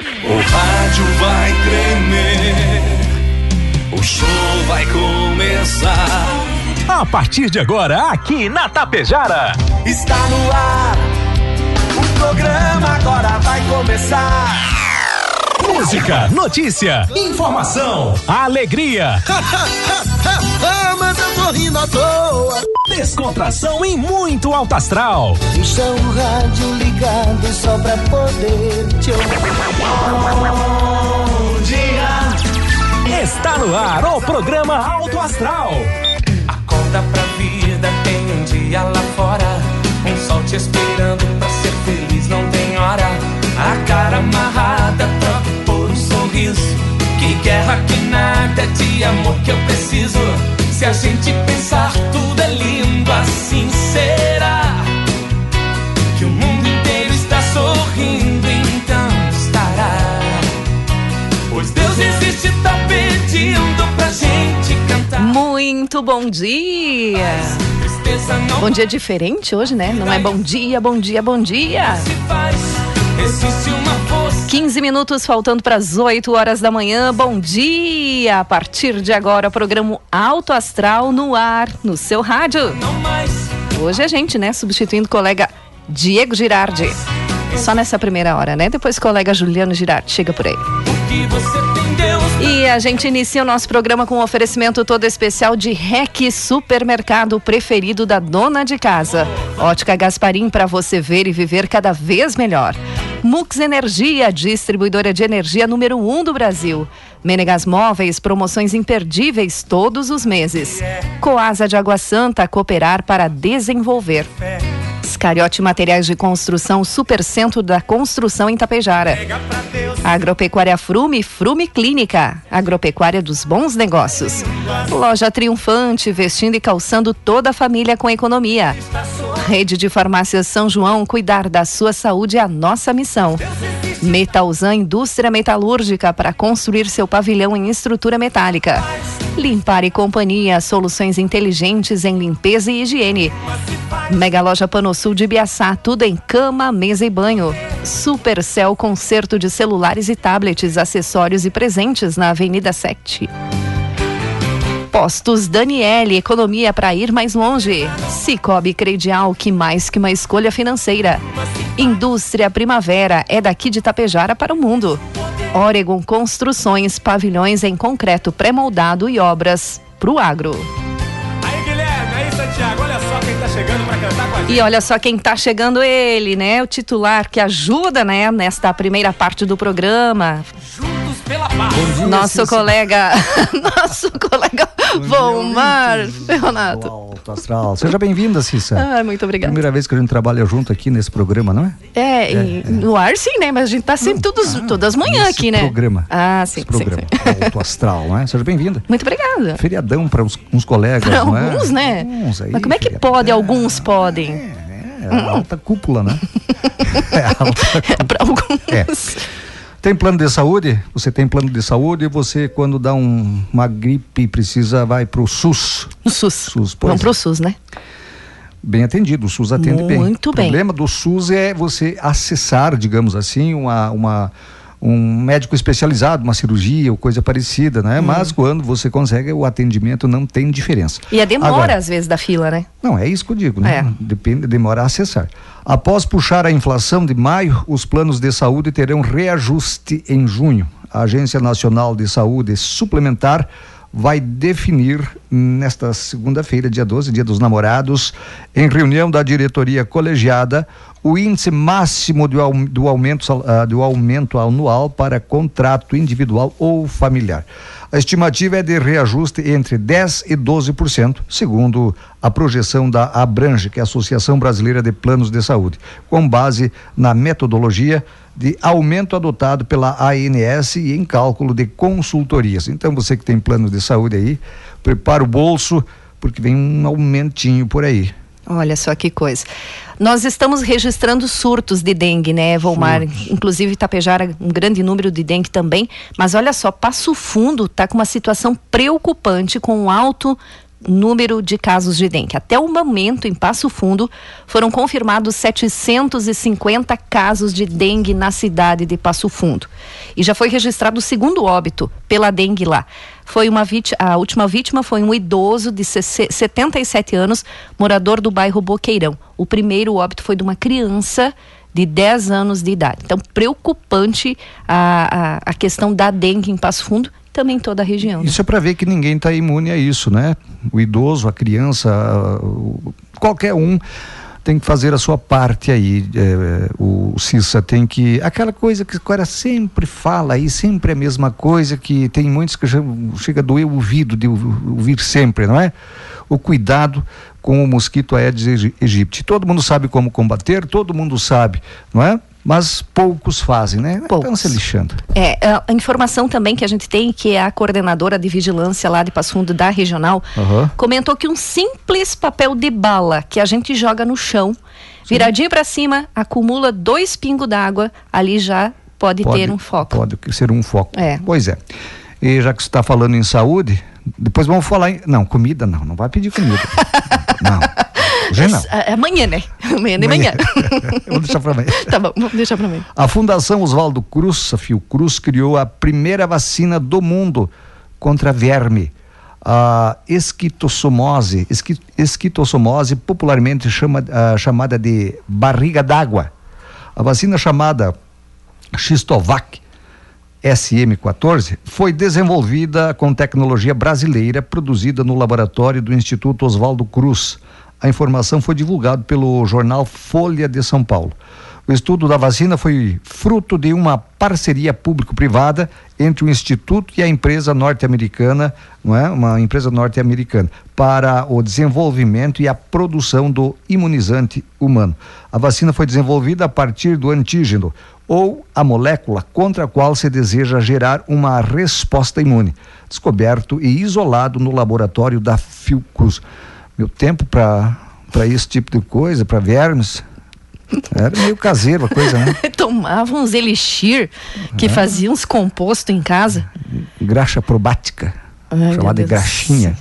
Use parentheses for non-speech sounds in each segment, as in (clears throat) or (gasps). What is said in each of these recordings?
O rádio vai tremer, o show vai começar. A partir de agora, aqui na Tapejara. Está no ar, o programa agora vai começar. Música, notícia, informação, alegria. (laughs) tô rindo à toa. Descontração e muito alto astral. Deixa o rádio ligado só pra poder te ouvir. Bom dia. Está no ar o programa Alto Astral. Acorda pra vida, tem um dia lá fora. Um sol te esperando pra ser feliz, não tem hora. A cara amarrada, troca por um sorriso. Que guerra que nada, de amor que eu preciso. Se a gente pensar, tudo é lindo, assim será. Que o mundo inteiro está sorrindo, então estará. Pois Deus existe, tá pedindo pra gente cantar. Muito bom dia! Bom dia diferente hoje, né? Não é bom dia, bom dia, bom dia. se faz. Existe força. 15 minutos faltando para as 8 horas da manhã. Bom dia! A partir de agora, programa Alto Astral no ar, no seu rádio. Hoje a gente, né? Substituindo o colega Diego Girardi. Só nessa primeira hora, né? Depois o colega Juliano Girardi chega por aí. E a gente inicia o nosso programa com um oferecimento todo especial de REC Supermercado preferido da dona de casa. Ótica Gasparim para você ver e viver cada vez melhor. Mux Energia, distribuidora de energia número 1 um do Brasil. Menegas Móveis, promoções imperdíveis todos os meses. Coasa de Água Santa, cooperar para desenvolver. Scariote Materiais de Construção, Supercentro da Construção em Tapejara. Agropecuária Frume, Frume Clínica. Agropecuária dos bons negócios. Loja Triunfante, vestindo e calçando toda a família com economia. Rede de Farmácias São João, cuidar da sua saúde é a nossa missão. Metalzan Indústria Metalúrgica para construir seu pavilhão em estrutura metálica. Limpar e Companhia, soluções inteligentes em limpeza e higiene. Mega Loja Panosul de Biaçá, tudo em cama, mesa e banho. Supercell, conserto de celulares e tablets, acessórios e presentes na Avenida 7. Postos Daniele, economia para ir mais longe. Cicobi Credial, que mais que uma escolha financeira. Indústria Primavera, é daqui de Tapejara para o mundo. Oregon Construções, pavilhões em concreto pré-moldado e obras pro agro. Aí, Guilherme, aí, Santiago, olha só quem tá chegando pra cantar com a gente. E olha só quem tá chegando ele, né? O titular que ajuda, né, nesta primeira parte do programa. Pela paz. (laughs) Nosso colega, nosso colega Volmar Leonato. Alto Astral. Seja bem-vinda, Cissa. Ai, muito obrigada. Primeira vez que a gente trabalha junto aqui nesse programa, não é? É, e no ar sim, né? Mas a gente tá sempre todos, todas as manhãs aqui, né? programa. Ah, sim, Esse sim, programa. sim. Alto Astral, não é? Seja bem-vinda. Muito obrigada. Feriadão para uns, uns colegas, Pra não é? alguns, né? Alguns aí, Mas como é que feriadão. pode? Alguns podem. É, é alta cúpula, né? (laughs) é alta (laughs) É pra alguns. É. Tem plano de saúde? Você tem plano de saúde você, quando dá um- uma gripe, precisa, vai pro SUS. No SUS. SUS, Vamos é. pro SUS, né? Bem atendido, o SUS atende bem. Muito O bem. problema do SUS é você acessar, digamos assim, uma, uma- um médico especializado, uma cirurgia ou coisa parecida, Hum. né? Mas quando você consegue, o atendimento não tem diferença. E a demora, Agora, às vezes, da fila, né? não, é isso que eu digo, né? É. Depende, demora a acessar. Após puxar a inflação de maio, os planos de saúde terão reajuste em junho. A Agência Nacional de Saúde Suplementar vai definir nesta segunda-feira, dia 12, dia dos namorados, em reunião da diretoria colegiada, o índice máximo do, do aumento, ah, do aumento anual para contrato individual ou familiar. A estimativa é de reajuste entre 10% e 12%, segundo a projeção da Abrange, que é a Associação Brasileira de Planos de Saúde, com base na metodologia de aumento adotado pela ANS e em cálculo de consultorias. Então, você que tem plano de saúde aí, prepara o bolso, porque vem um aumentinho por aí. Olha só que coisa. Nós estamos registrando surtos de dengue, né, Volmar? Inclusive Itapejara, um grande número de dengue também. Mas olha só, Passo Fundo está com uma situação preocupante com um alto número de casos de dengue. Até o momento, em Passo Fundo, foram confirmados 750 casos de dengue na cidade de Passo Fundo. E já foi registrado o segundo óbito pela dengue lá. Foi uma vítima, a última vítima foi um idoso de 77 anos, morador do bairro Boqueirão. O primeiro óbito foi de uma criança de 10 anos de idade. Então, preocupante a, a, a questão da dengue em Passo Fundo também em toda a região. Isso né? é para ver que ninguém está imune a isso, né? O idoso, a criança, qualquer um tem que fazer a sua parte aí. É, o Cissa tem que. Aquela coisa que o cara sempre fala aí, sempre a mesma coisa, que tem muitos que chega a doer o ouvido de ouvir sempre, não é? O cuidado com o mosquito Aedes aegypti. Todo mundo sabe como combater, todo mundo sabe, não é? Mas poucos fazem, né? Poucos. Estão se lixando. É, a informação também que a gente tem, que é a coordenadora de vigilância lá de Passo Fundo da regional, uhum. comentou que um simples papel de bala que a gente joga no chão, viradinho para cima, acumula dois pingos d'água, ali já pode, pode, ter um foco. Pode ser um foco. É. Pois é. E já que você está falando em saúde, depois vamos falar em. Não, comida não, não vai pedir comida. (laughs) não. Hoje não. É, amanhã, né? Amanhã de manhã. vamos (laughs) deixar para amanhã. tá bom, vamos deixar para amanhã. A Fundação Oswaldo Cruz, a Fiocruz, criou a primeira vacina do mundo contra verme. A esquitossomose, esqui, popularmente chama, uh, chamada de barriga d'água. A vacina chamada Xistovac SM14 foi desenvolvida com tecnologia brasileira produzida no laboratório do Instituto Oswaldo Cruz a informação foi divulgada pelo jornal Folha de São Paulo. O estudo da vacina foi fruto de uma parceria público-privada entre o Instituto e a empresa norte-americana, não é? Uma empresa norte-americana, para o desenvolvimento e a produção do imunizante humano. A vacina foi desenvolvida a partir do antígeno, ou a molécula contra a qual se deseja gerar uma resposta imune, descoberto e isolado no laboratório da Fiocruz meu tempo para esse tipo de coisa, para vermes. Era meio caseiro a coisa, né? (laughs) Tomava uns elixir que é. faziam uns composto em casa. Graxa probática, Ai, chamada de graxinha.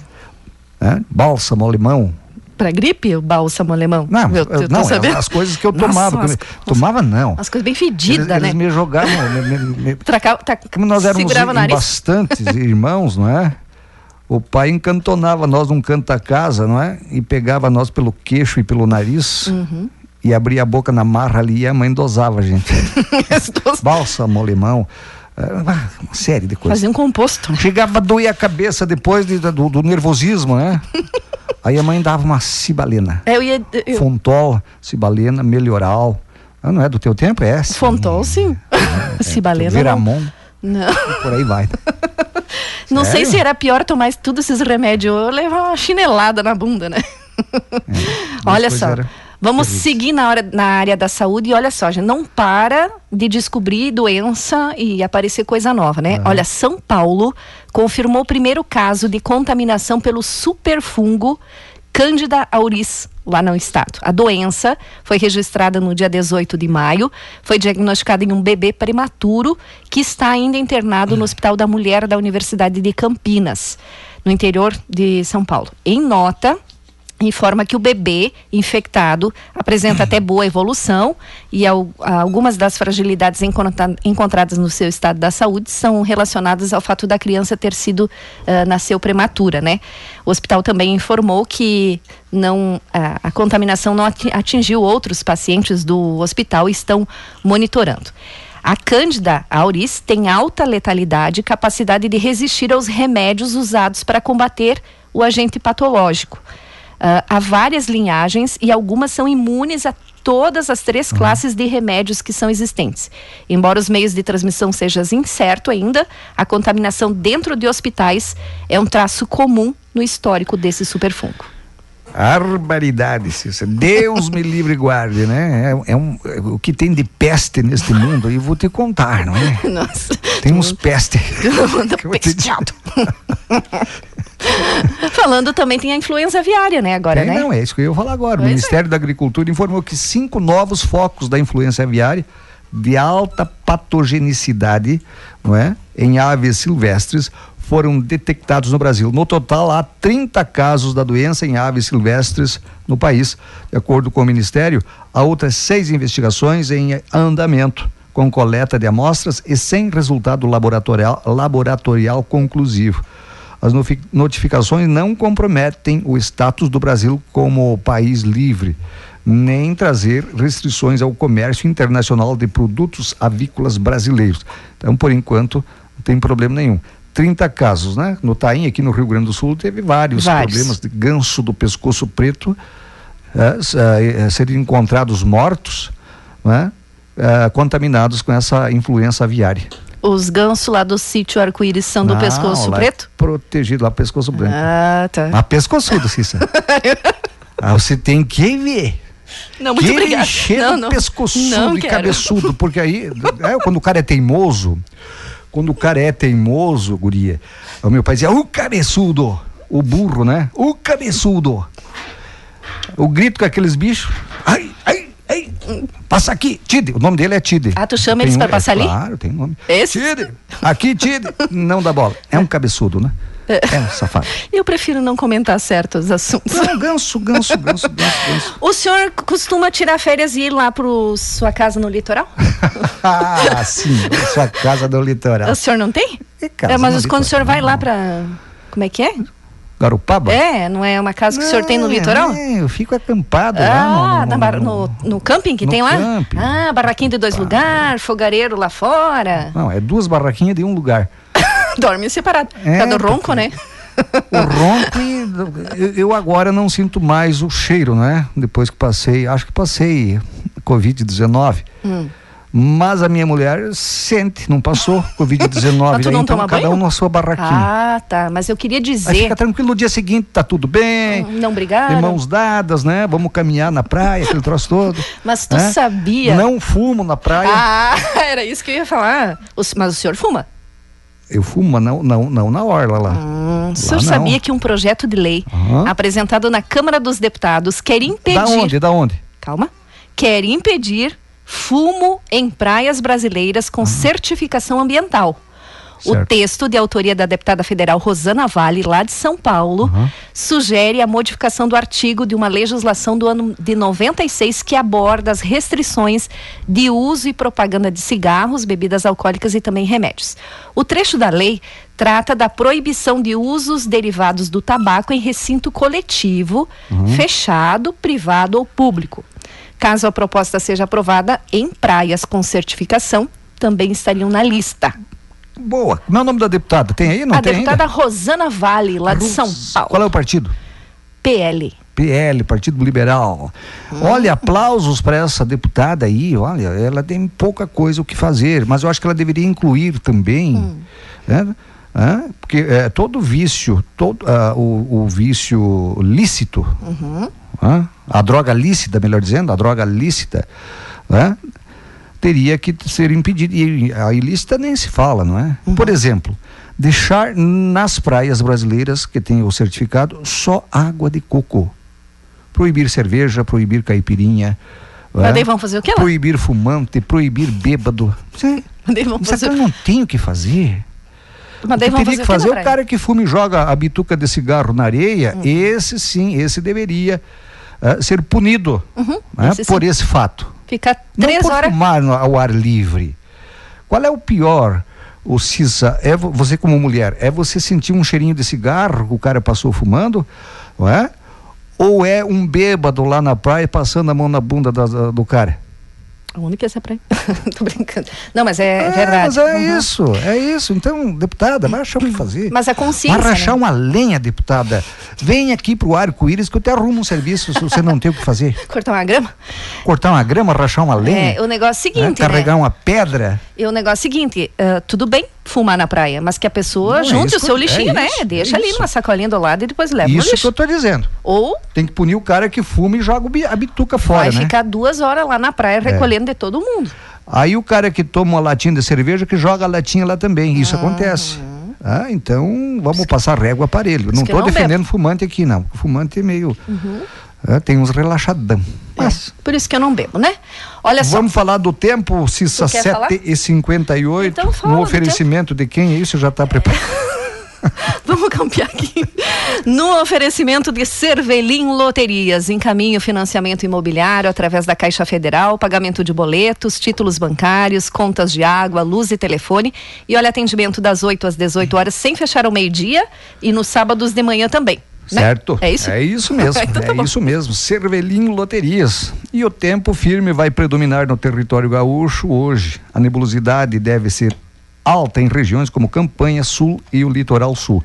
É? Bálsamo limão. Para gripe, o bálsamo alemão? Não, eu, eu não as coisas que eu tomava. Nossa, as, tomava, não. As coisas bem fedidas, né? Eles me jogavam. me, me, me, Traca, como nós éramos bastantes (laughs) irmãos, não é? O pai encantonava nós num canto da casa, não é? E pegava nós pelo queixo e pelo nariz. Uhum. E abria a boca na marra ali e a mãe dosava a gente. (laughs) Bálsamo, limão. É, uma série de coisas. Fazia um composto. Chegava a doer a cabeça depois de, do, do, nervosismo, né? Aí a mãe dava uma cibalena. Eu ia, eu... Fontol, cibalena, melhoral. Ah, não é do teu tempo? É. Fontol, sim. É, é, cibalena. Viramon. Não. E por aí vai. (laughs) Não sei se era pior tomar todos esses remédios ou levar uma chinelada na bunda, né? É, (laughs) olha só. Vamos seguir na, hora, na área da saúde e olha só, gente, não para de descobrir doença e aparecer coisa nova, né? Uhum. Olha, São Paulo confirmou o primeiro caso de contaminação pelo superfungo Cândida auris lá no estado. A doença foi registrada no dia 18 de maio, foi diagnosticada em um bebê prematuro que está ainda internado no Hospital da Mulher da Universidade de Campinas, no interior de São Paulo. Em nota, informa que o bebê infectado apresenta até boa evolução e algumas das fragilidades encontradas no seu estado da saúde são relacionadas ao fato da criança ter sido uh, nasceu prematura, né? O hospital também informou que não a, a contaminação não atingiu outros pacientes do hospital e estão monitorando. A Cândida auris tem alta letalidade e capacidade de resistir aos remédios usados para combater o agente patológico. Uh, há várias linhagens e algumas são imunes a todas as três uhum. classes de remédios que são existentes. Embora os meios de transmissão sejam incerto ainda, a contaminação dentro de hospitais é um traço comum no histórico desse superfungo. Barbaridade, Cícero. Deus me livre e guarde, né? É, é, um, é, o que tem de peste neste mundo, e vou te contar, não é? (laughs) Nossa. Tem uns peste. (laughs) Pesteado. (laughs) (laughs) Falando também tem a influenza aviária, né? Agora, tem, né? Não, é isso que eu ia falar agora. Pois o Ministério é. da Agricultura informou que cinco novos focos da influenza aviária de alta patogenicidade, não é? Em aves silvestres foram detectados no Brasil. No total, há 30 casos da doença em aves silvestres no país. De acordo com o Ministério, há outras seis investigações em andamento, com coleta de amostras e sem resultado laboratorial, laboratorial conclusivo. As notificações não comprometem o status do Brasil como país livre, nem trazer restrições ao comércio internacional de produtos avícolas brasileiros. Então, por enquanto, não tem problema nenhum. 30 casos, né? No Taim, aqui no Rio Grande do Sul, teve vários, vários. problemas de ganso do pescoço preto é, serem encontrados mortos, né? Contaminados com essa influença aviária. Os gansos lá do sítio Arco-Íris são do Não, pescoço preto? É protegido lá, pescoço branco. Ah, tá. Mas pescoçudo, Cissa. (laughs) ah, você tem que ver. Não, muito que obrigada. cheiro não, não. pescoçudo não e quero. cabeçudo, porque aí, é, quando o cara é teimoso, quando o cara é teimoso, guria, o meu pai dizia, o cabeçudo, o burro, né? O cabeçudo. O grito com aqueles bichos, ai, ai, ai, passa aqui, Tide, o nome dele é Tide. Ah, tu chama eles um, pra passar é, ali? Claro, tem nome. Esse? Tide, aqui Tide, não dá bola, é um (laughs) cabeçudo, né? É um safado. Eu prefiro não comentar certos assuntos. Não, ganso, ganso, ganso, ganso, ganso. O senhor costuma tirar férias e ir lá para sua casa no litoral? (laughs) ah, sim, sua casa no litoral. O senhor não tem? casa é, mas quando o senhor vai lá para. Como é que é? Garopaba? É, não é uma casa que não, o senhor tem no litoral? É, eu fico acampado ah, lá no, no, no, no camping que tem lá? Camping. Ah, barraquinho de dois ah. lugares, fogareiro lá fora. Não, é duas barraquinhas de um lugar. (laughs) Dorme separado. É, Cada ronco, né? o ronco eu, eu, agora não sinto mais o cheiro, né? Depois que passei, acho que passei Covid-19. Hum. Mas a minha mulher sente, não passou (gasps) Covid-19. então cada banho? um na sua barraquinha. Ah, tá. Mas eu queria dizer. Aí fica tranquilo, no dia seguinte tá tudo bem. Não, obrigado. mãos dadas, né? Vamos caminhar na praia, aquele troço todo. (laughs) Mas tu né? sabia. Não fumo na praia. Ah, (laughs) era isso que eu ia falar. Mas o senhor fuma? Eu fumo, mas não, não, não na orla lá. Hum, o senhor não. sabia que um projeto de lei uhum. apresentado na Câmara dos Deputados quer impedir. Da onde? Da onde? Calma. Quer impedir fumo em praias brasileiras com uhum. certificação ambiental. Certo. O texto de autoria da deputada federal Rosana Vale, lá de São Paulo, uhum. sugere a modificação do artigo de uma legislação do ano de 96 que aborda as restrições de uso e propaganda de cigarros, bebidas alcoólicas e também remédios. O trecho da lei trata da proibição de usos derivados do tabaco em recinto coletivo, uhum. fechado, privado ou público. Caso a proposta seja aprovada em praias com certificação, também estariam na lista. Boa. Como é o nome da deputada? Tem aí? Não a tem deputada ainda? Rosana Vale, lá de São Paulo. Qual é o partido? PL. PL, Partido Liberal. Hum. Olha, aplausos para essa deputada aí. Olha, ela tem pouca coisa o que fazer, mas eu acho que ela deveria incluir também. Hum. Né? É, porque é, todo vício, todo uh, o, o, vício lícito, uhum. uh, a droga lícita, melhor dizendo, a droga lícita, uh, teria que ser impedido. E a ilícita nem se fala, não é? Uhum. Por exemplo, deixar nas praias brasileiras que tem o certificado só água de coco. Proibir cerveja, proibir caipirinha. Mas é? daí vão fazer o que lá? Proibir fumante, proibir bêbado. Você, daí vão fazer... não tem o que fazer. Mas daí o que teria que fazer o cara que fuma e joga a bituca de cigarro na areia, uhum. esse sim, esse deveria uh, ser punido uhum, né, esse por esse fato. Ficar três Não por horas. fumar ao ar livre. Qual é o pior? O Cissa, é você como mulher, é você sentir um cheirinho de cigarro que o cara passou fumando, não é? Ou é um bêbado lá na praia passando a mão na bunda do, do cara? Onde que é praia? (laughs) Tô brincando. Não, mas é, é verdade. Mas é uhum. isso, é isso. Então, deputada, vai achar o que fazer. Mas a consciência. Vai rachar né? uma lenha, deputada. Vem aqui pro arco-íris que eu te arrumo um serviço se você não tem o que fazer. (laughs) Cortar uma grama? Cortar uma grama, rachar uma lenha. É, o negócio é o seguinte. Né? Carregar né? uma pedra. E o negócio é o seguinte: uh, tudo bem fumar na praia, mas que a pessoa não, é junte é o seu lixinho, é né? Isso, Deixa ali numa sacolinha do lado e depois leva Isso que eu tô dizendo. Ou. Tem que punir o cara que fuma e joga a bituca fora. Vai né? ficar duas horas lá na praia recolhendo de todo mundo. Aí o cara que toma uma latinha de cerveja que joga a latinha lá também. Isso uhum. acontece. Ah, então vamos passar régua aparelho. Não estou defendendo bebo. fumante aqui, não. O fumante é meio. Uhum. Ah, tem uns relaxadão. É, Mas... É, por isso que eu não bebo, né? Olha só. Vamos falar do tempo, Cissa 7 e 58 então, No oferecimento de quem é isso? Já está preparado? (laughs) Vamos campear aqui. No oferecimento de Cervelim Loterias, encaminho financiamento imobiliário através da Caixa Federal, pagamento de boletos, títulos bancários, contas de água, luz e telefone. E olha, atendimento das 8 às 18 horas, sem fechar ao meio-dia e nos sábados de manhã também. Né? Certo? É isso? É isso mesmo. (laughs) Então tá é bom. isso mesmo. Cervelim Loterias. E o tempo firme vai predominar no território gaúcho hoje. A nebulosidade deve ser alta em regiões como Campanha Sul e o Litoral Sul.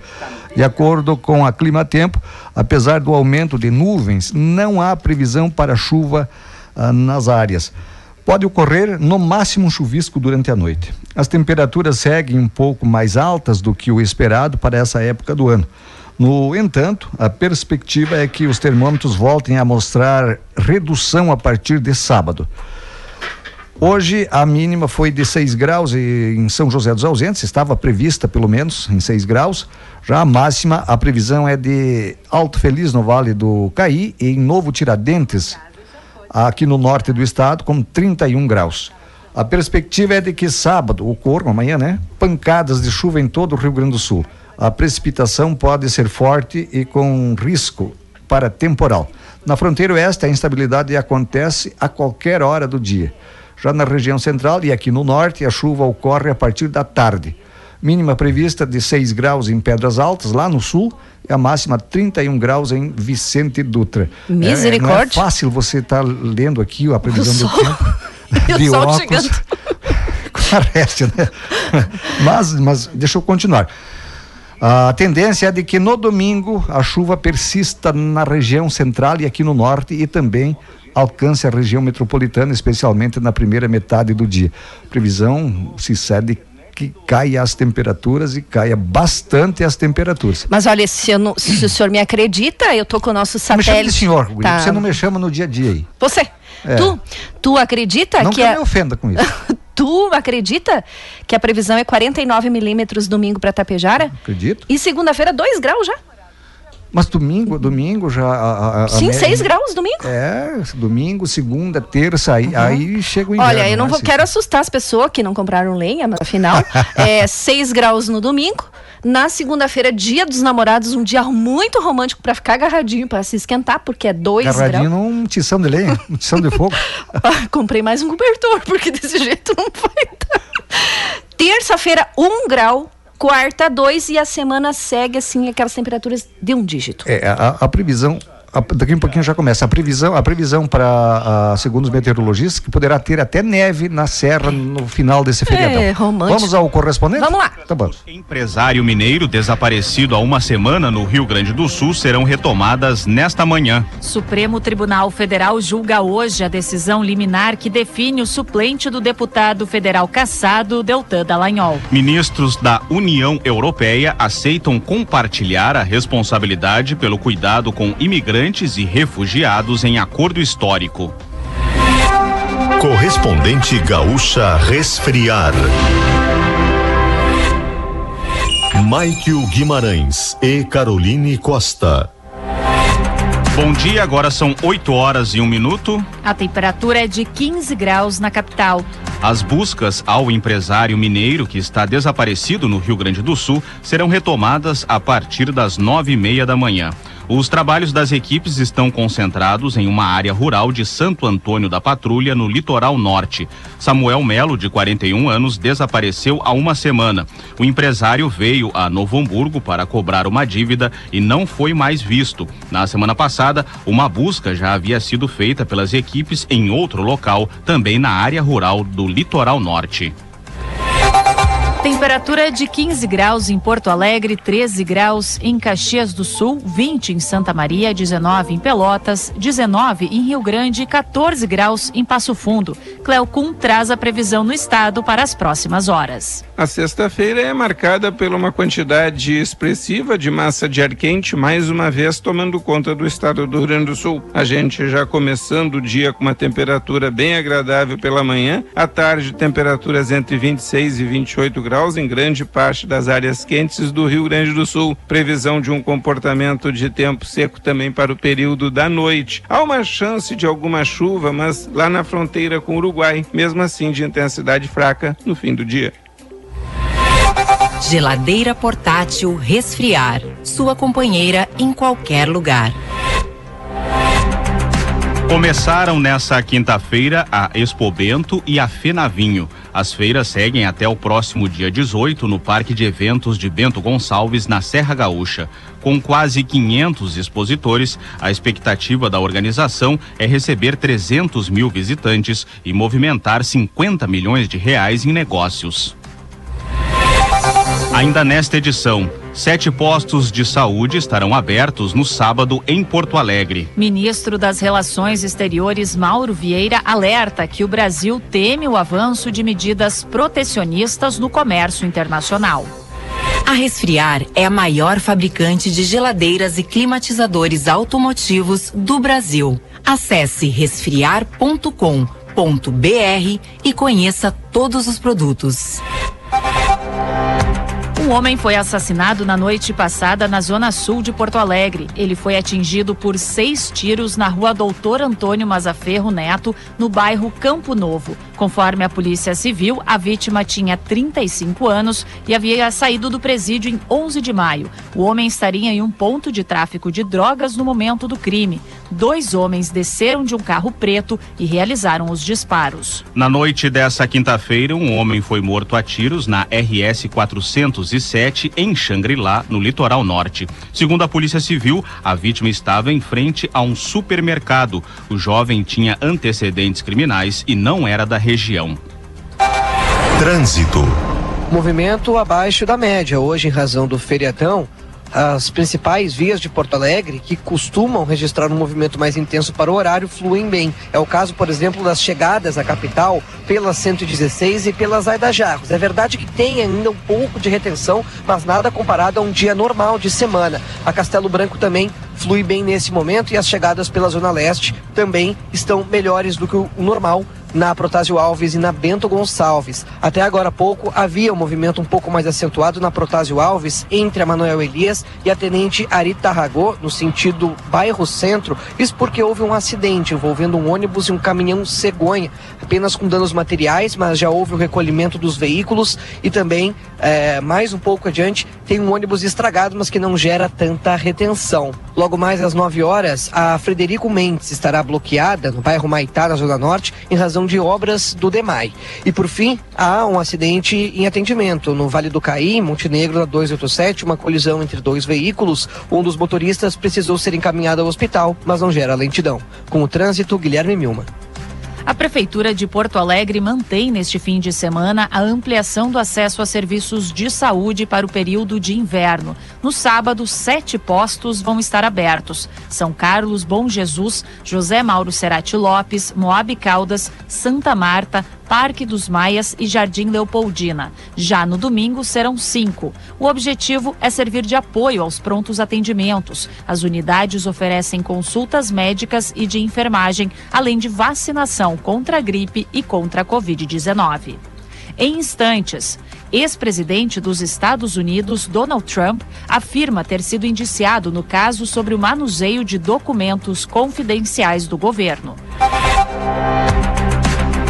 De acordo com a Climatempo, apesar do aumento de nuvens, não há previsão para chuva ah, nas áreas. Pode ocorrer no máximo um chuvisco durante a noite. As temperaturas seguem um pouco mais altas do que o esperado para essa época do ano. No entanto, a perspectiva é que os termômetros voltem a mostrar redução a partir de sábado. Hoje a mínima foi de 6 graus e em São José dos Ausentes, estava prevista pelo menos em 6 graus. Já a máxima, a previsão é de Alto Feliz no Vale do Caí e em Novo Tiradentes, aqui no norte do estado, com 31 graus. A perspectiva é de que sábado ocorram, amanhã, né? Pancadas de chuva em todo o Rio Grande do Sul. A precipitação pode ser forte e com risco para temporal. Na fronteira oeste, a instabilidade acontece a qualquer hora do dia. Já na região central e aqui no norte, a chuva ocorre a partir da tarde. Mínima prevista de 6 graus em Pedras Altas, lá no sul, e a máxima 31 graus em Vicente Dutra. É- Misericórdia. não é fácil você estar lendo aqui a previsão do sol. (laughs) tempo. E o de óculos. chegando. (laughs) Parece, né? Mas, mas deixa eu continuar. A tendência é de que no domingo a chuva persista na região central e aqui no norte e também alcance a região metropolitana, especialmente na primeira metade do dia. Previsão se cede que caia as temperaturas e caia bastante as temperaturas. Mas olha, se, eu não- se o senhor me acredita, eu tô com o nosso Não me chama satélite. de senhor, Tá. você não me chama no dia a dia aí. Você. É. Tu, tu acredita não que que a, me ofenda com isso. (laughs) tu acredita que a previsão é 49 milímetros domingo para Tapejara? Acredito. E segunda-feira 2 graus já? Mas domingo, domingo já. A, a- a Sim, média- 6 graus domingo. É, domingo, segunda, terça, aí, aí chega o inverno. Olha, eu não né, vou, Cícero? quero assustar as pessoas que não compraram lenha, mas afinal, (laughs) é 6 graus no domingo. Na segunda-feira, dia dos namorados, um dia muito romântico para ficar agarradinho, para se esquentar, porque é 2 Agarradinho graus. num tição de lenha, um tição de fogo. (laughs) Ah, comprei mais um cobertor, porque desse jeito não vai dar. Terça-feira, 1 um grau. Quarta, 2 e a semana segue assim, aquelas temperaturas de um dígito. É, a, a previsão. A- daqui um pouquinho já começa. A previsão, a previsão para, segundo os meteorologistas, que poderá ter até neve na serra no final desse feriadão. É, romântico. Vamos ao correspondente? Vamos lá. Tá bom. Empresário mineiro desaparecido há uma semana no Rio Grande do Sul serão retomadas nesta manhã. Supremo Tribunal Federal julga hoje a decisão liminar que define o suplente do deputado federal caçado Deltan Dallagnol. Ministros da União Europeia aceitam compartilhar a responsabilidade pelo cuidado com imigrantes e refugiados em acordo histórico. Correspondente gaúcha resfriar. Maikio Guimarães e Caroline Costa. Bom dia, agora são 8 horas e um minuto. A temperatura é de 15 graus na capital. As buscas ao empresário mineiro que está desaparecido no Rio Grande do Sul serão retomadas a partir das nove e meia da manhã. Os trabalhos das equipes estão concentrados em uma área rural de Santo Antônio da Patrulha, no litoral norte. Samuel Melo, de 41 anos, desapareceu há uma semana. O empresário veio a Novo Hamburgo para cobrar uma dívida e não foi mais visto. Na semana passada, uma busca já havia sido feita pelas equipes em outro local, também na área rural do litoral norte. Temperatura de 15 graus em Porto Alegre, 13 graus em Caxias do Sul, 20 em Santa Maria, 19 em Pelotas, 19 em Rio Grande, 14 graus em Passo Fundo. Cleocum traz a previsão no estado para as próximas horas. A sexta-feira é marcada por uma quantidade expressiva de massa de ar quente, mais uma vez tomando conta do estado do Rio Grande do Sul. A gente já começando o dia com uma temperatura bem agradável pela manhã, à tarde temperaturas entre 26 e 28 graus em grande parte das áreas quentes do Rio Grande do Sul. Previsão de um comportamento de tempo seco também para o período da noite. Há uma chance de alguma chuva, mas lá na fronteira com o Uruguai, mesmo assim de intensidade fraca no fim do dia. Geladeira portátil Resfriar. Sua companheira em qualquer lugar. Começaram nessa quinta-feira a Expo Bento e a Fenavinho. As feiras seguem até o próximo dia 18 no Parque de Eventos de Bento Gonçalves, na Serra Gaúcha. Com quase 500 expositores, a expectativa da organização é receber 300 mil visitantes e movimentar 50 milhões de reais em negócios. Ainda nesta edição, sete postos de saúde estarão abertos no sábado em Porto Alegre. Ministro das Relações Exteriores Mauro Vieira alerta que o Brasil teme o avanço de medidas protecionistas no comércio internacional. A Resfriar é a maior fabricante de geladeiras e climatizadores automotivos do Brasil. Acesse resfriar.com.br e conheça todos os produtos. Um homem foi assassinado na noite passada na zona sul de Porto Alegre. Ele foi atingido por seis tiros na rua Doutor Antônio Mazaferro Neto, no bairro Campo Novo. Conforme a Polícia Civil, a vítima tinha 35 anos e havia saído do presídio em 11 de maio. O homem estaria em um ponto de tráfico de drogas no momento do crime. Dois homens desceram de um carro preto e realizaram os disparos. Na noite dessa quinta-feira, um homem foi morto a tiros na RS 407 em Xangri-Lá, no litoral norte. Segundo a Polícia Civil, a vítima estava em frente a um supermercado. O jovem tinha antecedentes criminais e não era da região. Trânsito. Movimento abaixo da média. Hoje, em razão do feriadão, as principais vias de Porto Alegre, que costumam registrar um movimento mais intenso para o horário, fluem bem. É o caso, por exemplo, das chegadas à capital pela 116 e pelas Aidajarros. É verdade que tem ainda um pouco de retenção, mas nada comparado a um dia normal de semana. A Castelo Branco também flui bem nesse momento e as chegadas pela Zona Leste também estão melhores do que o normal na Protásio Alves e na Bento Gonçalves. Até agora há pouco havia um movimento um pouco mais acentuado na Protásio Alves entre a Manuel Elias e a Tenente Arita Ragô, no sentido bairro centro, isso porque houve um acidente envolvendo um ônibus e um caminhão cegonha, apenas com danos materiais, mas já houve o recolhimento dos veículos e também, é, mais um pouco adiante, tem um ônibus estragado, mas que não gera tanta retenção. Logo mais às 9 horas, a Frederico Mendes estará bloqueada no bairro Maitá, na Zona Norte, em razão de obras do DEMAI. E por fim, há um acidente em atendimento no Vale do Caí, Montenegro, na 287, uma colisão entre dois veículos. Um dos motoristas precisou ser encaminhado ao hospital, mas não gera lentidão. Com o trânsito, Guilherme Milma. A Prefeitura de Porto Alegre mantém neste fim de semana a ampliação do acesso a serviços de saúde para o período de inverno. No sábado, sete postos vão estar abertos: São Carlos, Bom Jesus, José Mauro Serati Lopes, Moab Caldas, Santa Marta, Parque dos Maias e Jardim Leopoldina. Já no domingo serão cinco. O objetivo é servir de apoio aos prontos atendimentos. As unidades oferecem consultas médicas e de enfermagem, além de vacinação contra a gripe e contra a Covid-19. Em instantes, ex-presidente dos Estados Unidos, Donald Trump, afirma ter sido indiciado no caso sobre o manuseio de documentos confidenciais do governo.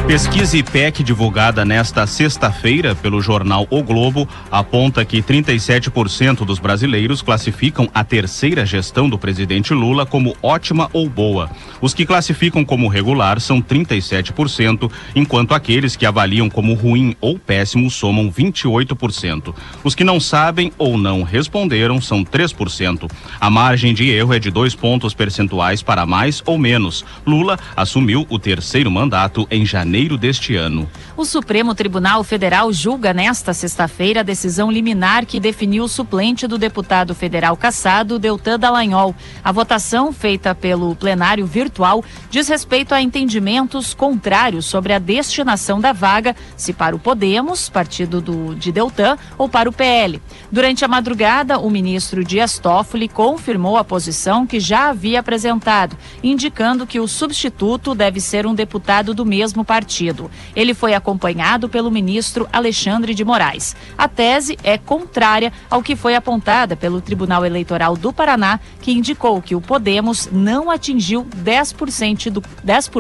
Pesquisa IPEC divulgada nesta sexta-feira pelo jornal O Globo aponta que 37% dos brasileiros classificam a terceira gestão do presidente Lula como ótima ou boa. Os que classificam como regular são 37%, enquanto aqueles que avaliam como ruim ou péssimo somam 28%. Os que não sabem ou não responderam são 3%. A margem de erro é de dois pontos percentuais para mais ou menos. Lula assumiu o terceiro mandato em janeiro janeiro deste ano. O Supremo Tribunal Federal julga nesta sexta-feira a decisão liminar que definiu o suplente do deputado federal caçado, Deltan Dallagnol. A votação, feita pelo plenário virtual, diz respeito a entendimentos contrários sobre a destinação da vaga, se para o Podemos, partido do, de Deltan, ou para o PL. Durante a madrugada, o ministro Dias Toffoli confirmou a posição que já havia apresentado, indicando que o substituto deve ser um deputado do mesmo partido partido. Ele foi acompanhado pelo ministro Alexandre de Moraes. A tese é contrária ao que foi apontada pelo Tribunal Eleitoral do Paraná, que indicou que o Podemos não atingiu 10% do, 10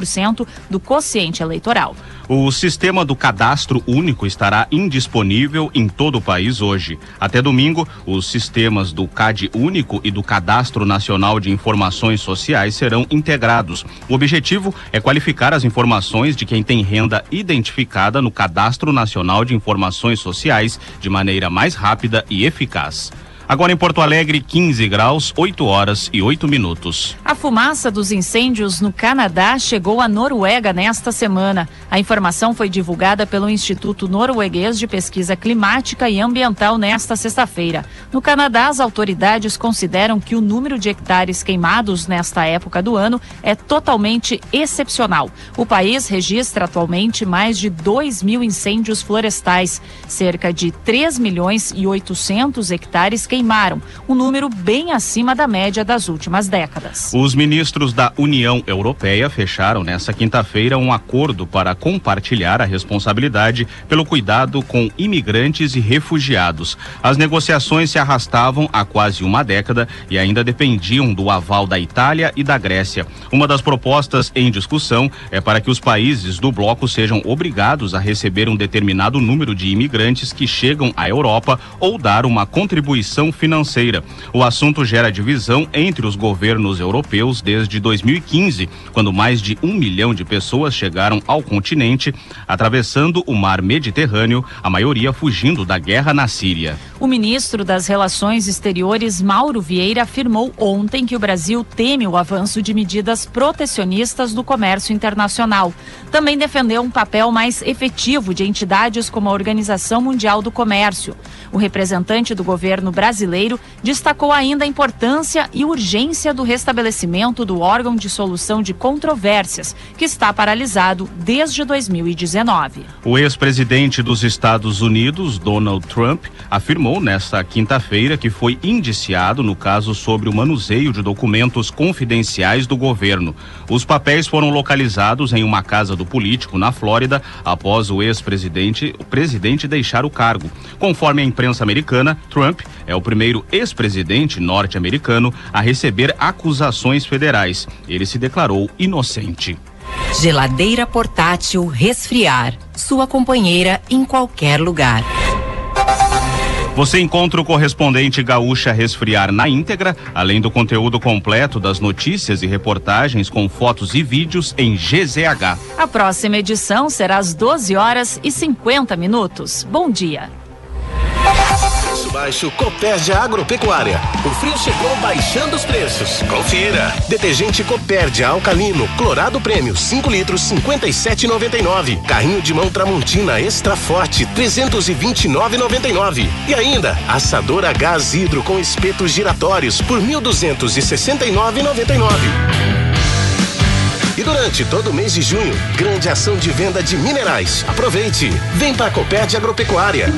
do quociente eleitoral. O sistema do cadastro único estará indisponível em todo o país hoje. Até domingo, os sistemas do CAD único e do Cadastro Nacional de Informações Sociais serão integrados. O objetivo é qualificar as informações de quem tem renda identificada no Cadastro Nacional de Informações Sociais de maneira mais rápida e eficaz. Agora em Porto Alegre, 15 graus, 8 horas e 8 minutos. A fumaça dos incêndios no Canadá chegou à Noruega nesta semana. A informação foi divulgada pelo Instituto Norueguês de Pesquisa Climática e Ambiental nesta sexta-feira. No Canadá, as autoridades consideram que o número de hectares queimados nesta época do ano é totalmente excepcional. O país registra atualmente mais de 2 mil incêndios florestais, cerca de 3 milhões e 800 hectares queimados queimaram, um número bem acima da média das últimas décadas. Os ministros da União Europeia fecharam nesta quinta-feira um acordo para compartilhar a responsabilidade pelo cuidado com imigrantes e refugiados. As negociações se arrastavam há quase uma década e ainda dependiam do aval da Itália e da Grécia. Uma das propostas em discussão é para que os países do bloco sejam obrigados a receber um determinado número de imigrantes que chegam à Europa ou dar uma contribuição financeira. O assunto gera divisão entre os governos europeus desde 2015, quando mais de um milhão de pessoas chegaram ao continente, atravessando o mar Mediterrâneo, a maioria fugindo da guerra na Síria. O ministro das Relações Exteriores, Mauro Vieira, afirmou ontem que o Brasil teme o avanço de medidas protecionistas do comércio internacional. Também defendeu um papel mais efetivo de entidades como a Organização Mundial do Comércio. O representante do governo brasileiro destacou ainda a importância e urgência do restabelecimento do órgão de solução de controvérsias, que está paralisado desde 2019. O ex-presidente dos Estados Unidos, Donald Trump, afirmou nesta quinta-feira que foi indiciado no caso sobre o manuseio de documentos confidenciais do governo. Os papéis foram localizados em uma casa do político na Flórida após o ex-presidente o presidente deixar o cargo. Conforme a imprensa americana, Trump é o primeiro ex-presidente norte-americano a receber acusações federais. Ele se declarou inocente. Geladeira portátil resfriar. Sua companheira em qualquer lugar. Você encontra o correspondente Gaúcha Resfriar na íntegra, além do conteúdo completo das notícias e reportagens com fotos e vídeos em GZH. A próxima edição será às 12 horas e 50 minutos. Bom dia. Baixo Copérdia Agropecuária. O frio chegou baixando os preços. Confira. Detergente Copérdia Alcalino, clorado prêmio, 5 litros, 57,99. Carrinho de mão Tramontina Extra Forte, 329,99. E ainda, assador a gás hidro com espetos giratórios por 1.269,99. E durante todo o mês de junho, grande ação de venda de minerais. Aproveite. Vem para a Copérdia Agropecuária.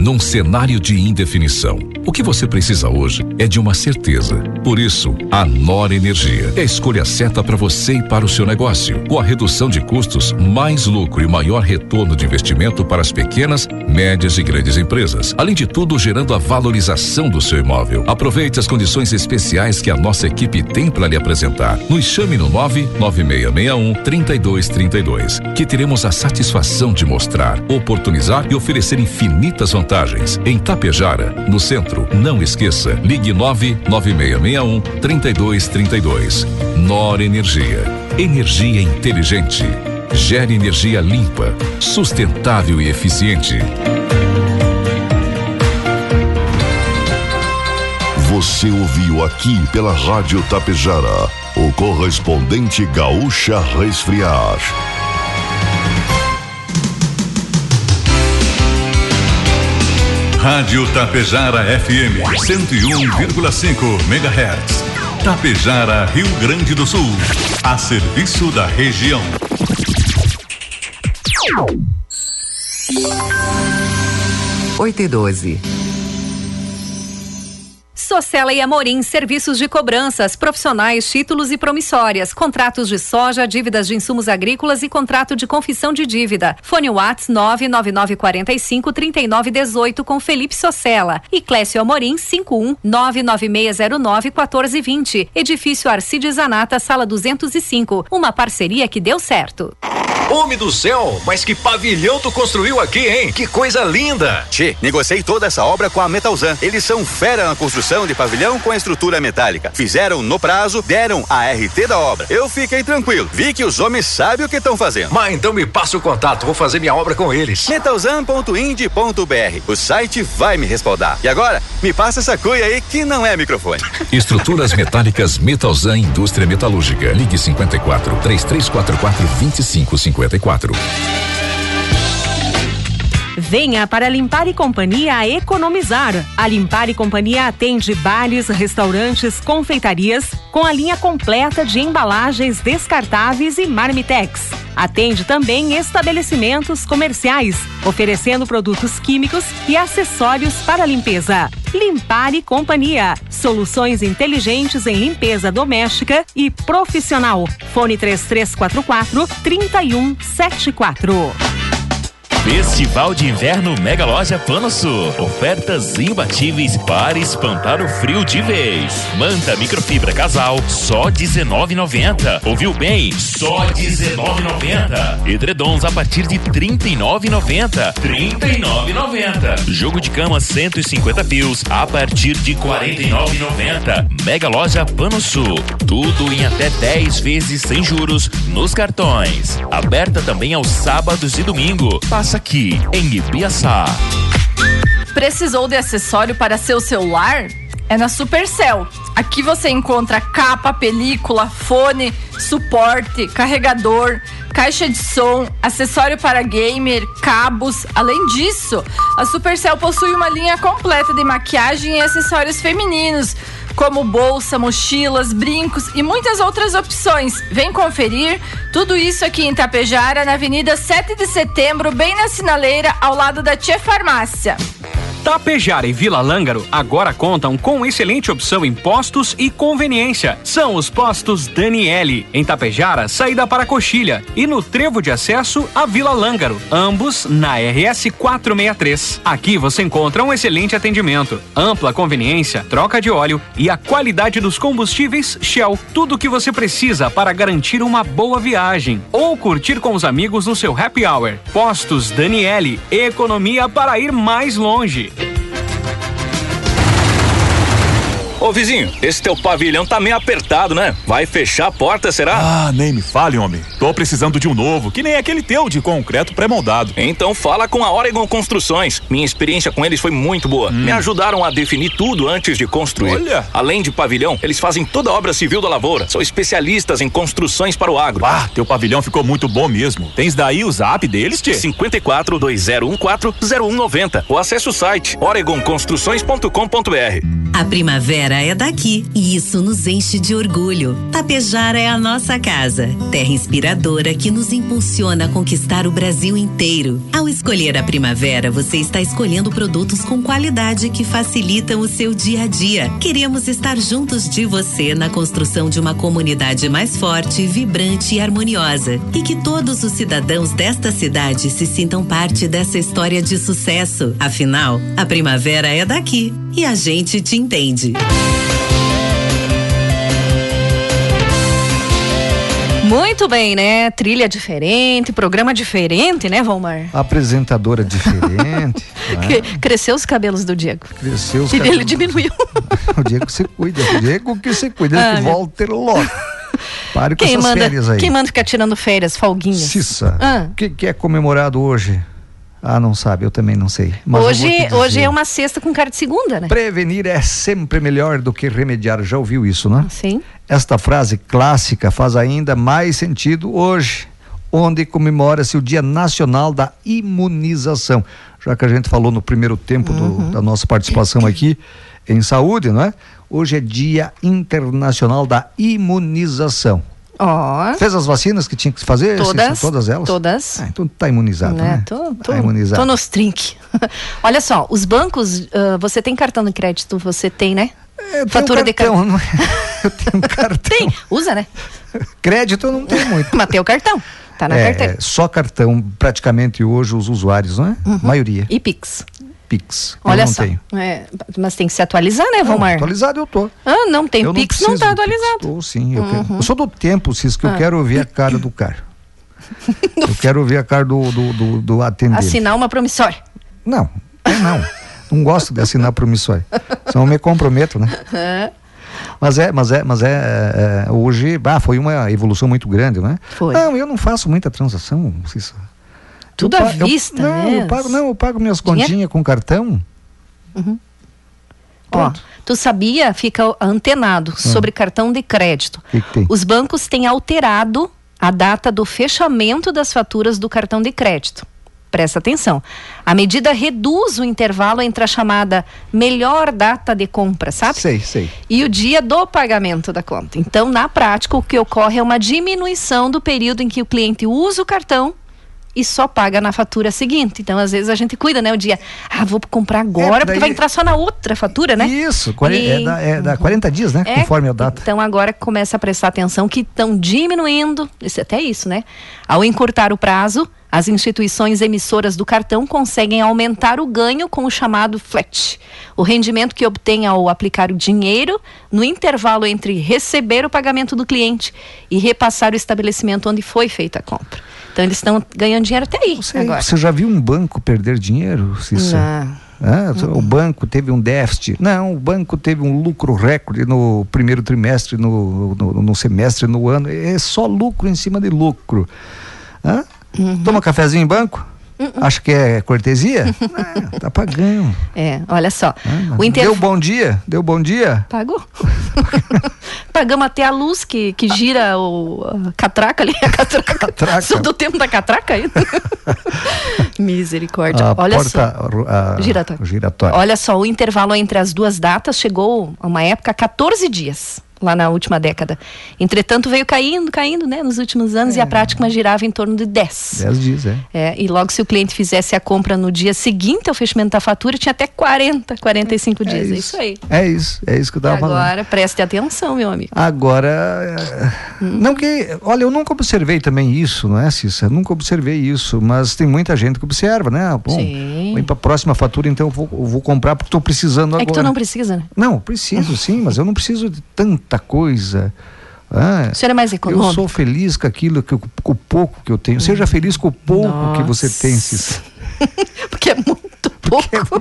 Num cenário de indefinição, o que você precisa hoje é de uma certeza. Por isso, a Nora Energia é a escolha certa para você e para o seu negócio. Com a redução de custos, mais lucro e maior retorno de investimento para as pequenas, médias e grandes empresas. Além de tudo, gerando a valorização do seu imóvel. Aproveite as condições especiais que a nossa equipe tem para lhe apresentar. Nos chame no 99661 3232, que teremos a satisfação de mostrar, oportunizar e oferecer infinitas vantagens. Em Tapejara, no centro, não esqueça, ligue 99661 3232. Nor Energia. Energia inteligente. Gere energia limpa, sustentável e eficiente. Você ouviu aqui pela Rádio Tapejara o correspondente Gaúcha Resfriar. Rádio Tapejara FM 101,5 MHz. Tapejara, Rio Grande do Sul. A serviço da região. Oito e doze. Socella e Amorim, serviços de cobranças, profissionais, títulos e promissórias, contratos de soja, dívidas de insumos agrícolas e contrato de confissão de dívida. Fone Whats 99945 3918 com Felipe Socella e Clécio Amorim 51 99609 1420. Edifício Arcides Zanata, sala 205. Uma parceria que deu certo. Homem do céu, mas que pavilhão tu construiu aqui, hein? Que coisa linda! Tchê, negociei toda essa obra com a Metalzan. Eles são fera na construção de pavilhão com a estrutura metálica. Fizeram no prazo, deram a RT da obra. Eu fiquei tranquilo. Vi que os homens sabem o que estão fazendo. Mas então me passa o contato, vou fazer minha obra com eles. Metalzan.ind.br. O site vai me respaldar. E agora, me passa essa cuia aí que não é microfone. (laughs) Estruturas metálicas Metalzan Indústria Metalúrgica. Ligue 54 3344 2554. Venha para Limpar e Companhia a economizar. A Limpar e Companhia atende bares, restaurantes, confeitarias com a linha completa de embalagens descartáveis e marmitex. Atende também estabelecimentos comerciais, oferecendo produtos químicos e acessórios para limpeza. Limpar e Companhia. Soluções inteligentes em limpeza doméstica e profissional. Fone 3344 3174. Festival de Inverno Mega Loja Pano Sul. Ofertas imbatíveis para espantar o frio de vez. Manta microfibra casal, só R$19,90. Ouviu bem? Só R$19,90. Edredons a partir de R$39,90. R$39,90. Jogo de cama 150 fios a partir de R$49,90. Mega Loja Pano Sul. Tudo em até 10 vezes sem juros nos cartões. Aberta também aos sábados e domingo. Passa aqui em Ibiaçá. Precisou de acessório para seu celular? É na Supercell. Aqui você encontra capa, película, fone, suporte, carregador, caixa de som, acessório para gamer, cabos. Além disso, a Supercell possui uma linha completa de maquiagem e acessórios femininos, como bolsa, mochilas, brincos e muitas outras opções. Vem conferir tudo isso aqui em Tapejara, na Avenida 7 de Setembro, bem na sinaleira, ao lado da Tia Farmácia. Tapejara e Vila Lângaro agora contam com excelente opção em postos e conveniência. São os postos Daniele, em Tapejara, saída para Coxilha, e no trevo de acesso a Vila Lângaro, ambos na RS 463. Aqui você encontra um excelente atendimento, ampla conveniência, troca de óleo e a qualidade dos combustíveis Shell. Tudo o que você precisa para garantir uma boa viagem ou curtir com os amigos no seu happy hour. Postos Daniele, economia para ir mais longe. Ô vizinho, esse teu pavilhão tá meio apertado, né? Vai fechar a porta, será? Ah, nem me fale, homem. Tô precisando de um novo, que nem aquele teu de concreto pré-moldado. Então fala com a Oregon Construções. Minha experiência com eles foi muito boa. Me ajudaram a definir tudo antes de construir. Olha. Além de pavilhão, eles fazem toda a obra civil da lavoura. São especialistas em construções para o agro. Ah, teu pavilhão ficou muito bom mesmo. Tens daí o zap deles, tchê? 54 2014 0190 ou acesse o site oregonconstruções.com.br. A primavera é daqui e isso nos enche de orgulho. Tapejara é a nossa casa, terra inspiradora que nos impulsiona a conquistar o Brasil inteiro. Ao escolher a primavera, você está escolhendo produtos com qualidade que facilitam o seu dia a dia. Queremos estar juntos de você na construção de uma comunidade mais forte, vibrante e harmoniosa. E que todos os cidadãos desta cidade se sintam parte dessa história de sucesso. Afinal, a primavera é daqui e a gente te entende. Muito bem, né? Trilha diferente, programa diferente, né, Valmar? Apresentadora (laughs) diferente. Que- Cresceu os cabelos do Diego. Cresceu os E dele cabelos. diminuiu. (laughs) o Diego que você cuida. O Diego que você cuida. Ah, que meu- Walter Lopes. Pare com Quem essas manda, férias aí. quem manda ficar tirando férias, folguinhas? Cissa. Ah. O que, que é comemorado hoje? Ah, não sabe, eu também não sei. Mas Hoje, hoje é uma sexta com cara de segunda, né? Prevenir é sempre melhor do que remediar. Já ouviu isso, né? Sim. Esta frase clássica faz ainda mais sentido hoje, onde comemora-se o Dia Nacional da Imunização. Já que a gente falou no primeiro tempo do- Uhum. da nossa participação aqui em saúde, não é? Hoje é Dia Internacional da Imunização. Ó. Fez as vacinas que tinha que fazer? Todas. Todas elas? Todas. Ah, então tá imunizado, Né? né? Tô, tô, tá imunizado. tô nos trinque. (laughs) Olha só, os bancos, ah, você tem cartão de crédito, você tem, né? Fatura de cartão, cartão. não é? (laughs) Eu tenho um cartão. Tem, usa, né? Crédito eu não tenho muito. (laughs) Mas tem o cartão. Tá na é, carteira. é, só cartão, praticamente hoje os usuários, não é? Maioria. E Pix. Pix. Olha eu não só. tenho. É, mas tem que se atualizar, né, Valmar? atualizado eu tô. Ah, não tem Eu Pix, não, tá Pix. atualizado. Tô, sim, eu, Uhum. eu sou do tempo, Cis, que eu Ah. quero ver a cara do cara. (laughs) eu quero ver a cara do, do, do, do atendente. Assinar uma promissória. Não, eu não. Não gosto de assinar promissório. Senão eu me comprometo, né? É. Mas é, mas é, mas é, é, é, hoje, bah, foi uma evolução muito grande, né? Foi. Não, eu não faço muita transação, Cissa. Tudo Eu à pa- eu- vista, não, né? Eu pago, não, eu pago minhas Dinheiro? continhas com cartão. Ó, tu sabia, fica antenado sobre cartão de crédito. Que, que? Os bancos têm alterado a data do fechamento das faturas do cartão de crédito. Presta atenção. A medida reduz o intervalo entre a chamada melhor data de compra, sabe? Sei, sei. E o dia do pagamento da conta. Então, na prática, o que ocorre é uma diminuição do período em que o cliente usa o cartão e só paga na fatura seguinte. Então, às vezes a gente cuida, né? O dia, ah, vou comprar agora, porque daí- vai entrar só na outra fatura, né? Isso, quare- E- é, da, é da 40 dias, né? É, Conforme a data. Então agora começa a prestar atenção que estão diminuindo, isso, até isso, né? Ao encurtar o prazo, as instituições emissoras do cartão conseguem aumentar o ganho com o chamado flat. O rendimento que obtém ao aplicar o dinheiro no intervalo entre receber o pagamento do cliente e repassar o estabelecimento onde foi feita a compra. Então eles estão ganhando dinheiro até aí agora. Você já viu um banco perder dinheiro? Não. Ah, O banco teve um déficit. Não, o banco teve um lucro recorde no primeiro trimestre, no, no, no semestre, no ano. É só lucro em cima de lucro. Uhum. Toma cafezinho em banco? Acha que é cortesia? Não, (laughs) tá pagando. É, olha só. o Deu bom dia? Deu bom dia? Pagou. (laughs) Pagamos até a luz que, que gira o a catraca ali. A catraca. Catraca. Sou do tempo da catraca ainda. (laughs) Misericórdia. A Olha porta só. a- Giratória. giratória. Olha só, o intervalo entre as duas datas chegou a uma época a 14 dias. Lá na última década. Entretanto, veio caindo, caindo, né, nos últimos anos, e a prática girava em torno de 10. 10 dias, é. É, e logo se o cliente fizesse a compra no dia seguinte ao fechamento da fatura, tinha até 40, 45 dias. É isso aí. É isso, é isso que eu tava falando. Agora, preste atenção, meu amigo. Agora, eh, não que, olha, eu nunca observei também isso, não é, Cissa? Nunca observei isso, mas tem muita gente que observa, né? Bom, Sim. vem para a próxima fatura, então eu vou, eu vou comprar porque estou precisando agora. É que tu não precisa, né? Não, preciso sim, mas eu não preciso de tanta coisa. Ah, O senhor é mais econômico? Eu sou feliz com aquilo, que eu- com o pouco que eu tenho. Seja feliz com o pouco que você tem, Cissa. (laughs) Porque é muito pouco.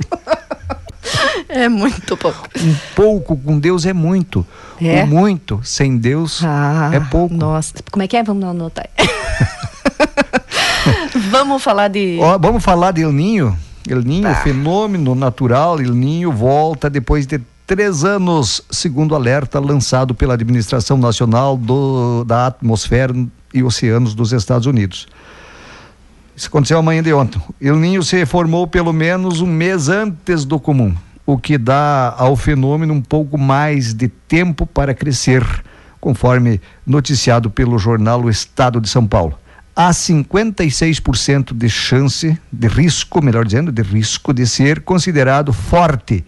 (laughs) é muito pouco. Um pouco com Deus é muito. É? O muito sem Deus é pouco. Nossa, como é que é? Vamos anotar. (laughs) Vamos falar de. Ó, vamos falar de El Ninho. El Ninho, Tá. fenômeno natural. El Ninho volta depois de três anos, segundo alerta lançado pela Administração Nacional do, da Atmosfera e Oceanos dos Estados Unidos. Isso aconteceu amanhã de ontem. El Ninho se formou pelo menos um mês antes do comum, o que dá ao fenômeno um pouco mais de tempo para crescer, conforme noticiado pelo jornal O Estado de São Paulo. Há 56% de chance, de risco, melhor dizendo, de risco de ser considerado forte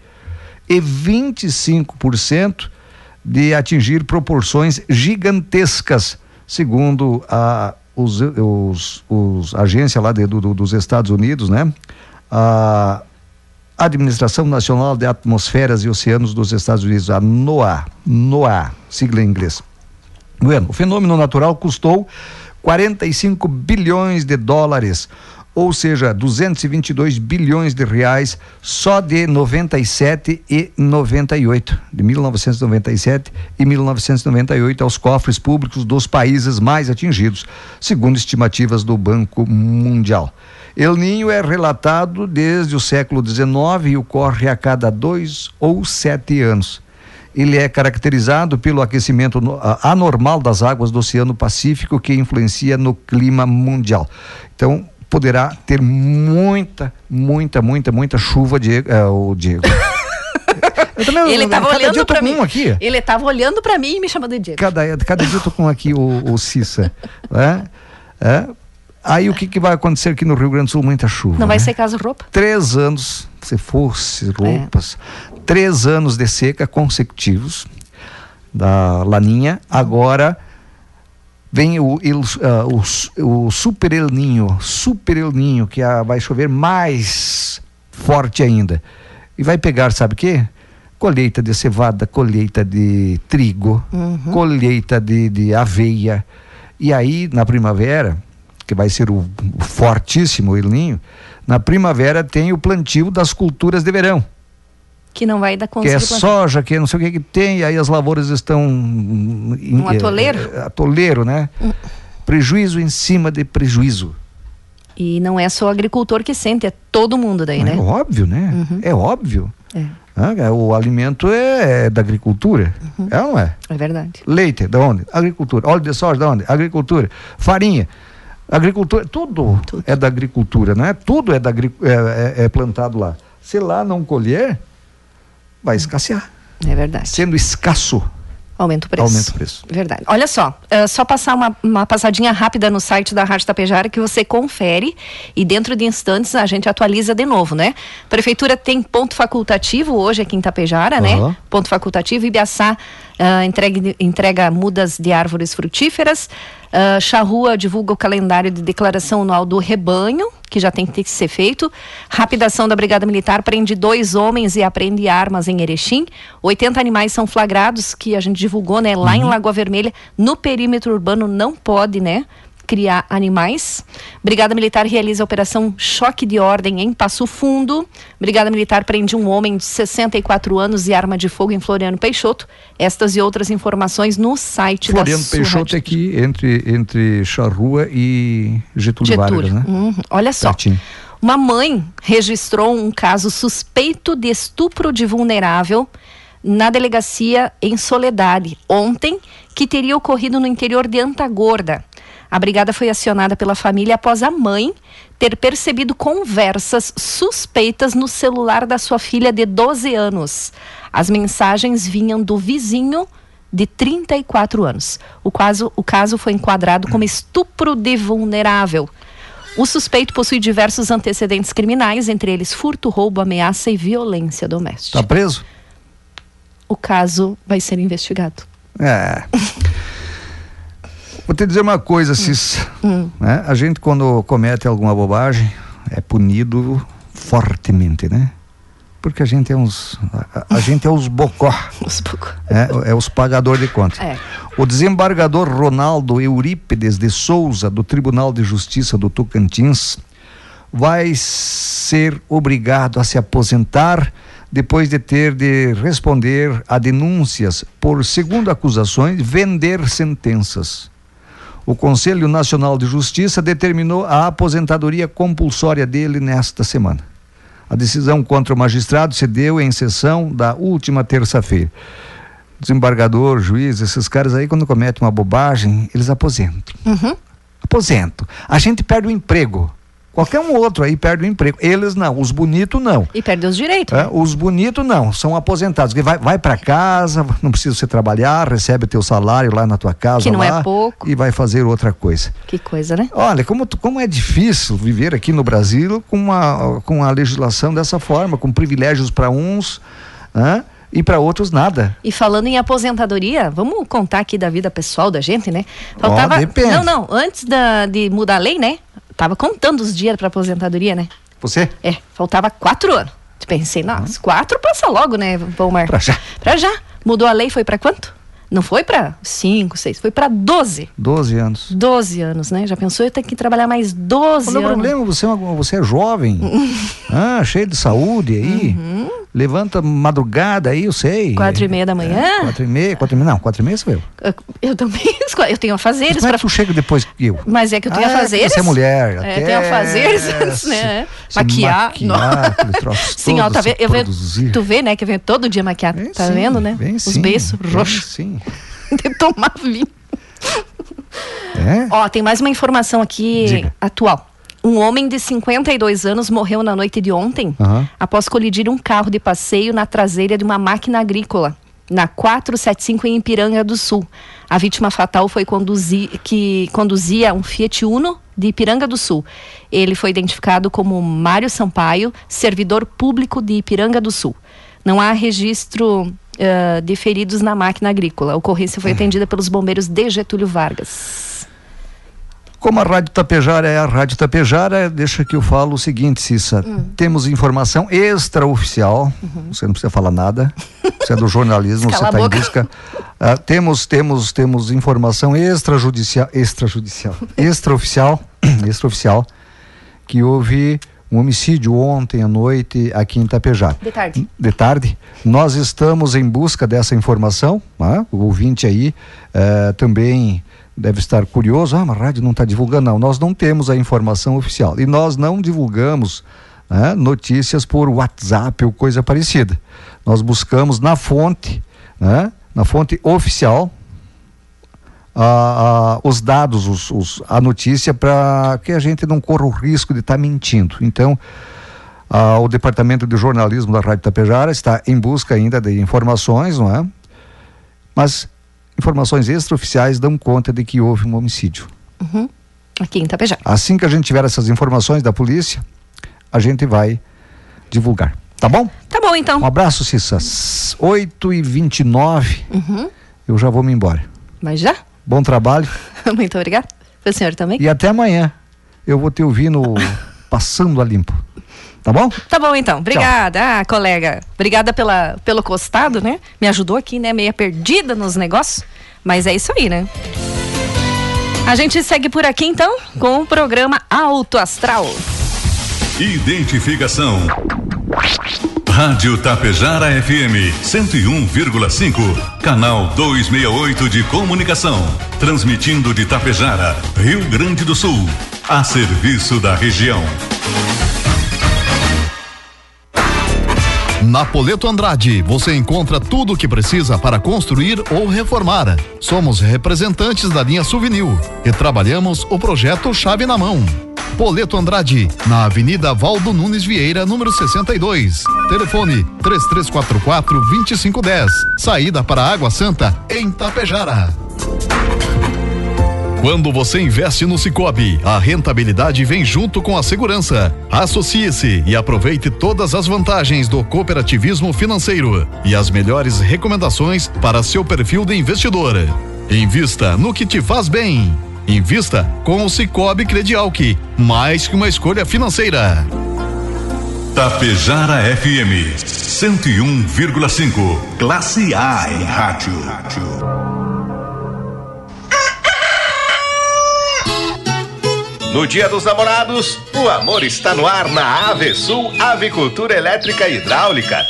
e 25% de atingir proporções gigantescas, segundo a os, os, os agência lá de- do- dos Estados Unidos, né? A Administração Nacional de Atmosferas e Oceanos dos Estados Unidos, a NOAA, NOAA, sigla em inglês. Bueno, o fenômeno natural custou 45 bilhões de dólares, ou seja, 222 bilhões de reais só de 97 e 98, de 1997 e 1998 aos cofres públicos dos países mais atingidos, segundo estimativas do Banco Mundial. El Ninho é relatado desde o século XIX e ocorre a cada dois ou sete anos ele é caracterizado pelo aquecimento anormal das águas do Oceano Pacífico que influencia no clima mundial. Então, poderá ter muita, muita, muita, muita chuva, Diego. É, o Diego. (laughs) Eu também, Ele eu- tava cada dia olhando com mim. um aqui. Ele tava olhando pra mim e me chamando de Diego. Cada, cada dia eu tô com aqui o, o Cissa. né? É. Aí o que, que vai acontecer aqui no Rio Grande do Sul? Muita chuva. Não vai né? ser caso roupa? três anos, se fosse roupas, três anos de seca consecutivos da Laninha. Agora vem o, el, uh, o, o Super El Ninho, Super El Ninho, que a, vai chover mais forte ainda. E vai pegar, sabe o quê? Colheita de cevada, colheita de trigo, Uhum. colheita de, de aveia. E aí, na primavera, que vai ser o, o fortíssimo El Ninho, na primavera tem o plantio das culturas de verão Que não vai dar que conseguir é soja, que não sei o que que tem, e aí as lavouras estão em, Um atoleiro? é, é, atoleiro, né? Prejuízo em cima de prejuízo. E não é só o agricultor que sente, é todo mundo daí, né? É óbvio, né? É óbvio. É. Ah, é, o alimento é, é da agricultura. É ou não é? É verdade. Leite, da onde? Agricultura. Óleo de soja, da onde? Agricultura. Farinha. Agricultura, tudo, é da agricultura, não é? Tudo é, da, é, é- é plantado lá. Se lá não colher, vai escassear. É verdade. Sendo escasso, Aumenta o preço. aumenta o preço. Verdade. Olha só, é só passar uma, uma passadinha rápida no site da Rádio Tapejara que você confere e dentro de instantes a gente atualiza de novo, né? Prefeitura tem ponto facultativo hoje aqui em Tapejara, né? Aham. Ponto facultativo, Ibiaçá ah, entrega, entrega mudas de árvores frutíferas. Ah, Charrua divulga o calendário de declaração anual do rebanho, que já tem que ser feito. Rapidação da Brigada Militar prende dois homens e apreende armas em Erechim. 80 animais são flagrados, que a gente divulgou, né? Lá em Lagoa Vermelha, no perímetro urbano não pode, né? Criar animais. Brigada Militar realiza a operação Choque de Ordem em Passo Fundo. Brigada Militar prende um homem de 64 anos e arma de fogo em Floriano Peixoto. Estas e outras informações no site Floriano da sua Peixoto é aqui entre, entre Charrua e Getúlio, Getúlio. Vargas, né? Uhum. Olha só. Pertinho. Uma mãe registrou um caso suspeito de estupro de vulnerável na delegacia em Soledade ontem, que teria ocorrido no interior de Antagorda. A brigada foi acionada pela família após a mãe ter percebido conversas suspeitas no celular da sua filha de 12 anos. As mensagens vinham do vizinho de 34 anos. O caso, o caso foi enquadrado como estupro de vulnerável. O suspeito possui diversos antecedentes criminais, entre eles furto, roubo, ameaça e violência doméstica. Tá preso? O caso vai ser investigado. É. Vou te dizer uma coisa, Cis. Hum. né? A gente, quando comete alguma bobagem, é punido fortemente, né? Porque a gente é uns. A, a (laughs) gente é os bocó. os bocó. É, é os pagador de contas. É. O desembargador Ronaldo Eurípides de Souza, do Tribunal de Justiça do Tocantins, vai ser obrigado a se aposentar depois de ter de responder a denúncias por, segundo acusações, vender sentenças. O Conselho Nacional de Justiça determinou a aposentadoria compulsória dele nesta semana. A decisão contra o magistrado se deu em sessão da última terça-feira. Desembargador, juiz, esses caras aí, quando cometem uma bobagem, eles aposentam. Uhum. Aposentam. A gente perde o emprego. Qualquer um outro aí perde o emprego. Eles não, os bonitos não. E perdeu os direitos. É, os bonitos não, são aposentados. Que vai, vai para casa, não precisa você trabalhar, recebe teu salário lá na tua casa. Que não lá, é pouco. E vai fazer outra coisa. Que coisa, né? Olha, como, como é difícil viver aqui no Brasil com uma, com a legislação dessa forma, com privilégios para uns né, e para outros nada. E falando em aposentadoria, vamos contar aqui da vida pessoal da gente, né? Ó, depende. Não, não, antes da, de mudar a lei, né? Tava contando os dias para aposentadoria, né? Você? É, faltava quatro anos. Pensei, nossa, quatro passa logo, né, Palmar? Pra já. Pra já. Mudou a lei, foi pra quanto? Não foi pra cinco, seis, foi pra doze. 12 anos. 12 anos, né? Já pensou eu ter que trabalhar mais 12 Qual é o anos? problema? Você, é uma- você é jovem, (laughs) ah, cheio de saúde aí. Levanta madrugada aí, eu sei. Uhum. Quatro e meia da manhã? Quatro e meia, quatro e meia, não, quatro e meia sou eu. Eu, eu também, (laughs) eu tenho afazeres Como é pra... que tu chega depois que eu? Mas é que eu tenho Ah, é afazeres. você é mulher, É, até tenho afazeres antes, (laughs) né? se Maquiar. maquiar, Sim, ó, tá se vendo? Eu ve- produzir. tu vê, né, que eu venho todo dia maquiado. tá sim, vendo, né? vem Os sim, beiços roxos. sim. (laughs) de tomar vinho. É? Ó, tem mais uma informação aqui Diga. atual. Um homem de 52 anos morreu na noite de ontem Aham. após colidir um carro de passeio na traseira de uma máquina agrícola, na 475 em Ipiranga do Sul. A vítima fatal foi conduzi que conduzia um Fiat Uno de Ipiranga do Sul. Ele foi identificado como Mário Sampaio, servidor público de Ipiranga do Sul. Não há registro uh, de feridos na máquina agrícola. A ocorrência foi atendida pelos bombeiros de Getúlio Vargas. Como a Rádio Tapejara é a Rádio Tapejara, deixa que eu falo o seguinte, Cissa. Hum. Temos informação extraoficial, uhum. você não precisa falar nada, você é do (laughs) jornalismo, você está em busca. Uh, temos, temos, temos informação extrajudicial, extrajudicial, (laughs) extraoficial, (clears throat) extraoficial, que houve um homicídio ontem à noite aqui em Tapejara. De tarde. De tarde. Nós estamos em busca dessa informação, né? o ouvinte aí uh, também deve estar curioso, ah, mas a rádio não está divulgando. Não, nós não temos a informação oficial. E nós não divulgamos né, notícias por WhatsApp ou coisa parecida. Nós buscamos na fonte, né, na fonte oficial, os dados, os, os, a notícia, para que a gente não corra o risco de estar tá mentindo. Então, o Departamento de Jornalismo da Rádio Tapejara está em busca ainda de informações, não é? Mas informações extraoficiais dão conta de que houve um homicídio. Uhum. Aqui em Itapejá. Assim que a gente tiver essas informações da polícia, a gente vai divulgar. Tá bom? Tá bom, então. Um abraço, Cissa. 8 e 29 uhum. Eu já vou me embora. Mas já? Bom trabalho. (laughs) Muito obrigada. O senhor também. E até amanhã. Eu vou te ouvindo (laughs) Passando a Limpo. Tá bom? Tá bom então. Obrigada, ah, colega. Obrigada pela, pelo costado, né? Me ajudou aqui, né? Meia perdida nos negócios. Mas é isso aí, né? A gente segue por aqui então com o programa Alto Astral. Identificação. Rádio Tapejara FM 101,5, canal 268 de comunicação, transmitindo de Tapejara, Rio Grande do Sul, a serviço da região. Napoleto Andrade, você encontra tudo o que precisa para construir ou reformar. Somos representantes da linha Souvenir e trabalhamos o projeto Chave na Mão. Poleto Andrade, na Avenida Valdo Nunes Vieira, número 62. Telefone 3344 2510. Saída para Água Santa, em Tapejara. Quando você investe no Cicobi, a rentabilidade vem junto com a segurança. Associe-se e aproveite todas as vantagens do cooperativismo financeiro e as melhores recomendações para seu perfil de investidor. Invista no que te faz bem. Invista com o Cicobi Credialc, mais que uma escolha financeira. Tapejara FM 101,5, classe A em rádio. No Dia dos Namorados, o amor está no ar na Avesul Avicultura Elétrica e Hidráulica.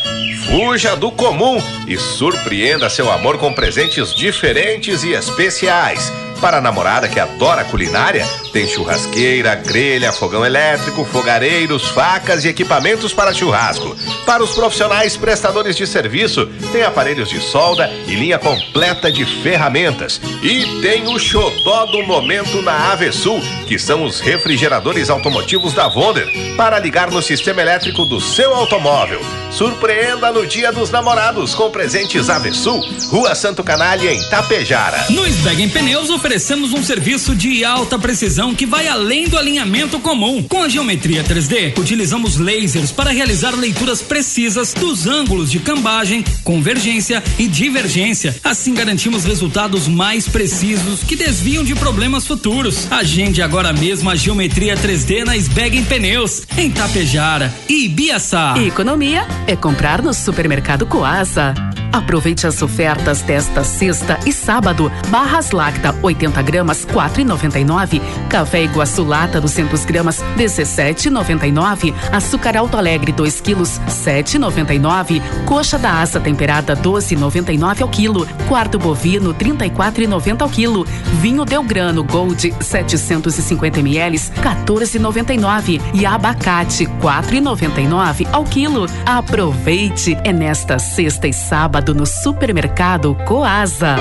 Fuja do comum e surpreenda seu amor com presentes diferentes e especiais. Para a namorada que adora culinária, tem churrasqueira, grelha, fogão elétrico, fogareiros, facas e equipamentos para churrasco. Para os profissionais prestadores de serviço, tem aparelhos de solda e linha completa de ferramentas. E tem o xodó do momento na Avesul, que são os refrigeradores automotivos da Wonder, para ligar no sistema elétrico do seu automóvel. Surpreenda no Dia dos Namorados com presentes Avesul, Rua Santo Canalha, em Tapejara. No Sbeggen Pneus oferecemos um serviço de alta precisão que vai além do alinhamento comum. Com a geometria 3D, utilizamos lasers para realizar leituras precisas dos ângulos de cambagem, convergência e divergência. Assim garantimos resultados mais precisos que desviam de problemas futuros. Agende agora mesmo a geometria 3D na Sbeggen Pneus, em Tapejara e Ibiaçá. Economia é comprar no supermercado Coasa. Aproveite as ofertas desta sexta e sábado. Barras Lacta 80 gramas 4,99. Café Iguaçu Lata 200 gramas 17,99. Açúcar Alto Alegre 2 quilos 7,99. Coxa da asa temperada 12,99 ao quilo. Quarto bovino 34,90 ao quilo. Vinho Delgrano Gold 750 ml 14,99 e abacate 4,99 ao quilo. Aproveite é nesta sexta e sábado no supermercado Coasa.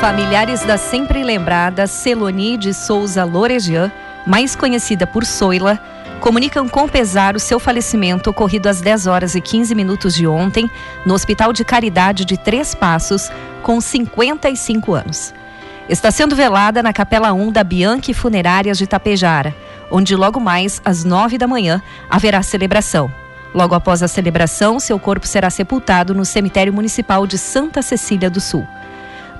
Familiares da sempre lembrada Celoni de Souza Loregian, mais conhecida por Soila, comunicam com pesar o seu falecimento ocorrido às 10 horas e 15 minutos de ontem no Hospital de Caridade de Três Passos, com 55 anos. está sendo velada na Capela 1 da Bianchi Funerárias de Tapejara, onde logo mais, às nove da manhã, haverá celebração. Logo após a celebração, seu corpo será sepultado no cemitério municipal de Santa Cecília do Sul.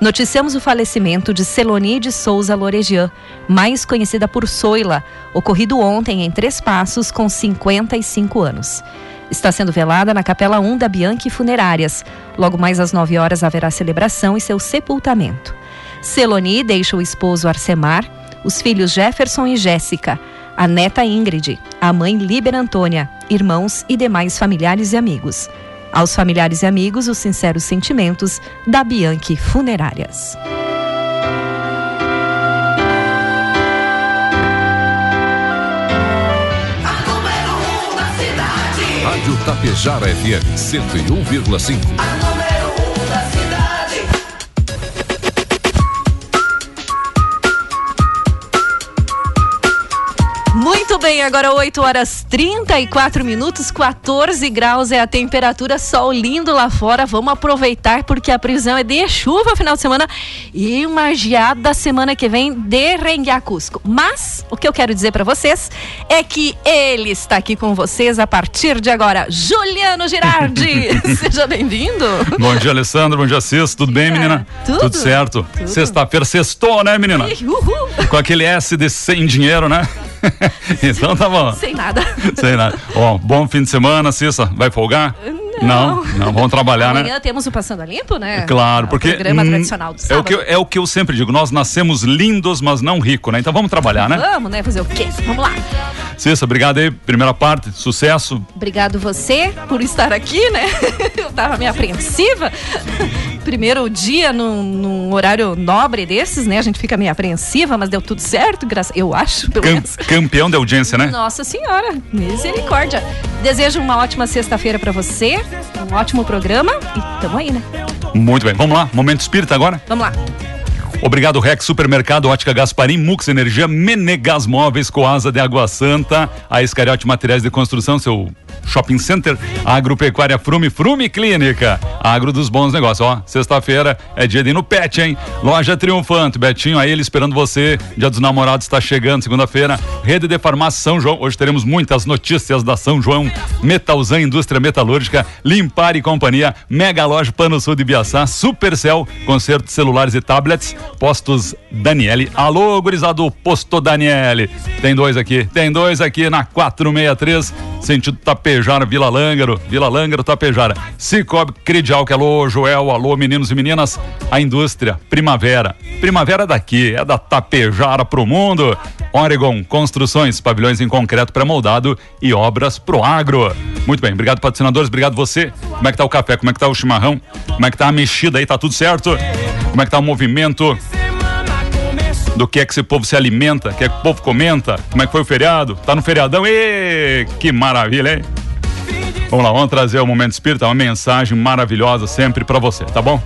Noticiamos o falecimento de Celoni de Souza Loregian, mais conhecida por Soila, ocorrido ontem em Três Passos, com 55 anos. Está sendo velada na Capela 1 da Bianchi Funerárias. Logo mais às 9 horas haverá celebração e seu sepultamento. Celoni deixa o esposo Arcemar, os filhos Jefferson e Jéssica, a neta Ingrid, a mãe Liber Antônia, irmãos e demais familiares e amigos. Aos familiares e amigos, os sinceros sentimentos da Bianchi Funerárias. Rádio Tapejara FM 101,5. Bem, agora 8 horas 34 minutos, 14 graus é a temperatura, sol lindo lá fora. Vamos aproveitar porque a prisão é de chuva final de semana e uma geada semana que vem de Renguiacusco. Mas o que eu quero dizer para vocês é que ele está aqui com vocês a partir de agora. Juliano Girardi, (laughs) seja bem-vindo. Bom dia, Alessandro. Bom dia, Cis. Tudo bem, menina? Tudo. Tudo certo. Sexta-feira sextou, né, menina? Uhul. Com aquele S de sem dinheiro, né? (laughs) então tá bom. Sem nada. Sem nada. Ó, bom fim de semana, Cissa. Vai folgar? Não. Não, vamos trabalhar, né? Amanhã temos o Passando a Limpo, né? Claro, O porque programa hum, tradicional do é o, que, é o que eu sempre digo, nós nascemos lindos, mas não ricos, né? Então vamos trabalhar, né? Vamos, né? Fazer o quê? Vamos lá. Cissa, obrigado aí, primeira parte, sucesso. Obrigado você por estar aqui, né? (laughs) Eu tava meio apreensiva. Primeiro dia num, num horário nobre desses, né? A gente fica meio apreensiva, mas deu tudo certo, graças, eu acho, pelo Cam- menos. campeão de audiência, né? Nossa Senhora, misericórdia. Desejo uma ótima sexta-feira pra você, um ótimo programa e tamo aí, né? Muito bem, vamos lá, momento espírita agora. Vamos lá. Obrigado, Rex Supermercado, Ótica Gasparim, Mux Energia, Menegas Móveis, Coasa de Água Santa, a Escariote Materiais de Construção, seu shopping center, Agropecuária Frume, Frume Clínica, Agro dos Bons Negócios. Ó, sexta-feira é dia de ir no Pet, hein? Loja Triunfante, Betinho, aí ele esperando você. Dia dos Namorados está chegando, segunda-feira. Rede de Farmácia São João, hoje teremos muitas notícias da São João, Metalzan Indústria Metalúrgica, Limpar e Companhia, Mega Loja Pano Sul de Biaçá, Supercell, conserto de celulares e tablets, Postos Daniele. Alô, gurizado, Posto Daniele. Tem dois aqui, tem dois aqui na 463, sentido Tapejara, Vila Lângaro, Vila Lângaro, Tapejara. Cicobi Credial, que alô, Joel, alô, meninos e meninas. A indústria, Primavera. Primavera é daqui, é da Tapejara pro mundo. Oregon, construções, pavilhões em concreto pré-moldado e obras pro agro. Muito bem, obrigado patrocinadores, obrigado você. Como é que tá o café? Como é que tá o chimarrão? Como é que tá a mexida aí? Tá tudo certo? Como é que tá o movimento? Do que é que esse povo se alimenta? O que é que o povo comenta? Como é que foi o feriado? Tá no feriadão? Ê, que maravilha, hein? Vamos lá, vamos trazer o Momento Espírita, uma mensagem maravilhosa sempre pra você, tá bom?